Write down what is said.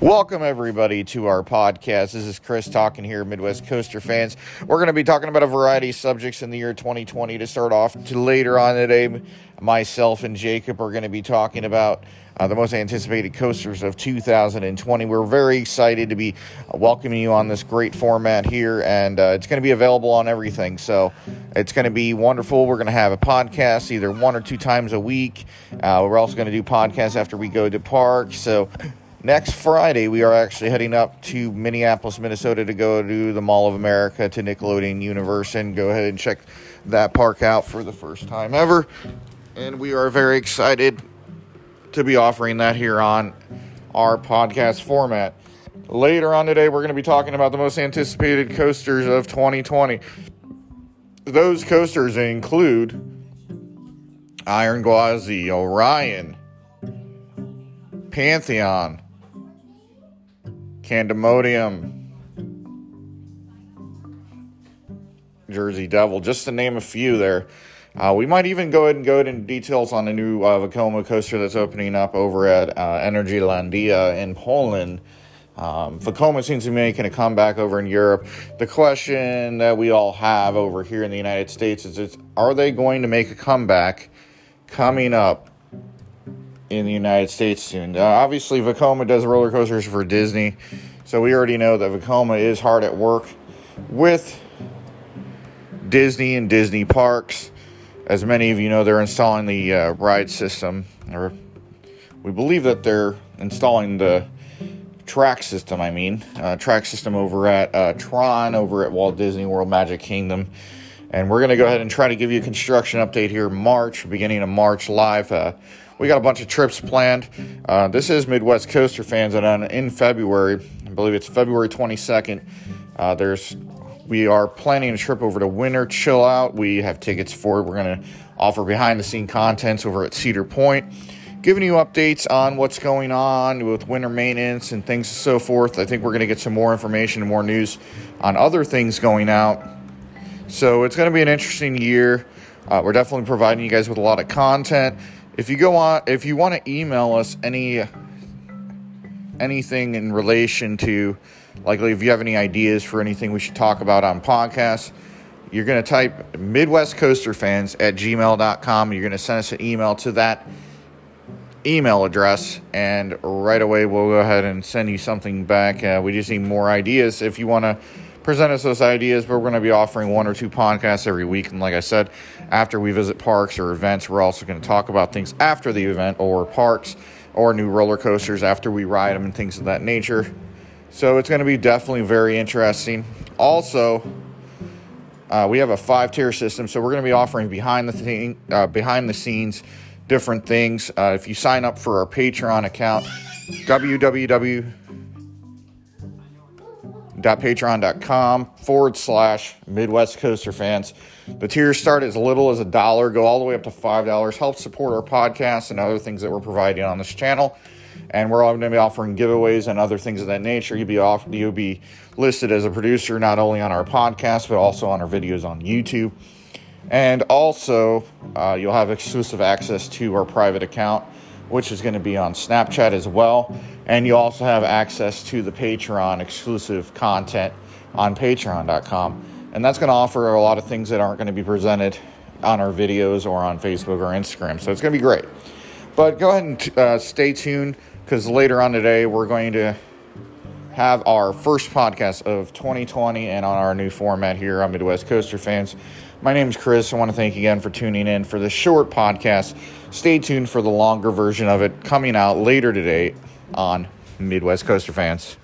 Welcome, everybody, to our podcast. This is Chris talking here, Midwest Coaster fans. We're going to be talking about a variety of subjects in the year 2020 to start off. To later on today, myself and Jacob are going to be talking about uh, the most anticipated coasters of 2020. We're very excited to be welcoming you on this great format here, and uh, it's going to be available on everything. So it's going to be wonderful. We're going to have a podcast either one or two times a week. Uh, we're also going to do podcasts after we go to park. So next Friday, we are actually heading up to Minneapolis, Minnesota to go to the Mall of America to Nickelodeon Universe and go ahead and check that park out for the first time ever. And we are very excited to be offering that here on our podcast format. Later on today, we're going to be talking about the most anticipated coasters of 2020. Those coasters include Iron Gwazi, Orion, Pantheon, Candymonium, Jersey Devil, just to name a few there. Uh, we might even go ahead and go into details on a new uh, Vekoma coaster that's opening up over at uh, Energylandia in Poland. Um, Vekoma seems to be making a comeback over in Europe. The question that we all have over here in the United States is, is are they going to make a comeback coming up in the United States soon? Uh, obviously, Vekoma does roller coasters for Disney, so we already know that Vekoma is hard at work with Disney and Disney parks. As many of you know, they're installing the uh, ride system, or we believe that they're installing the track system. I mean, uh, track system over at uh, Tron, over at Walt Disney World Magic Kingdom. And we're going to go ahead and try to give you a construction update here March, beginning of March live. We got a bunch of trips planned. Uh, this is Midwest Coaster fans, and on, in February, I believe it's February 22nd, uh, there's we are planning a trip over to Winter Chill Out. We have tickets for it. We're going to offer behind the scene contents over at Cedar Point, giving you updates on what's going on with winter maintenance and things and so forth. I think we're going to get some more information and more news on other things going out. So it's going to be an interesting year. Uh, we're definitely providing you guys with a lot of content. If you go on, if you want to email us any anything in relation to Likely, if you have any ideas for anything we should talk about on podcasts, you're going to type Midwest Coaster Fans at gmail.com. You're going to send us an email to that email address, and right away we'll go ahead and send you something back. Uh, we just need more ideas if you want to present us those ideas. But we're going to be offering one or two podcasts every week. And like I said, after we visit parks or events, we're also going to talk about things after the event or parks or new roller coasters after we ride them and things of that nature. So it's going to be definitely very interesting. Also, uh, we have a five tier system, so we're going to be offering behind the thing, uh, behind the scenes, different things. Uh, if you sign up for our Patreon account, www.patreon.com forward slash Midwest Coaster fans. The tiers start as little as a dollar, go all the way up to five dollars. Help support our podcast and other things that we're providing on this channel and we're all going to be offering giveaways and other things of that nature. You'll be off, you'll be listed as a producer not only on our podcast but also on our videos on YouTube, and also uh, you'll have exclusive access to our private account, which is going to be on Snapchat as well, and you also have access to the Patreon exclusive content on Patreon.com, and that's going to offer a lot of things that aren't going to be presented on our videos or on Facebook or Instagram. So it's going to be great. But go ahead and uh, stay tuned because later on today we're going to have our first podcast of 2020 and on our new format here on Midwest Coaster fans. My name is Chris. I want to thank you again for tuning in for this short podcast. Stay tuned for the longer version of it coming out later today on Midwest Coaster fans.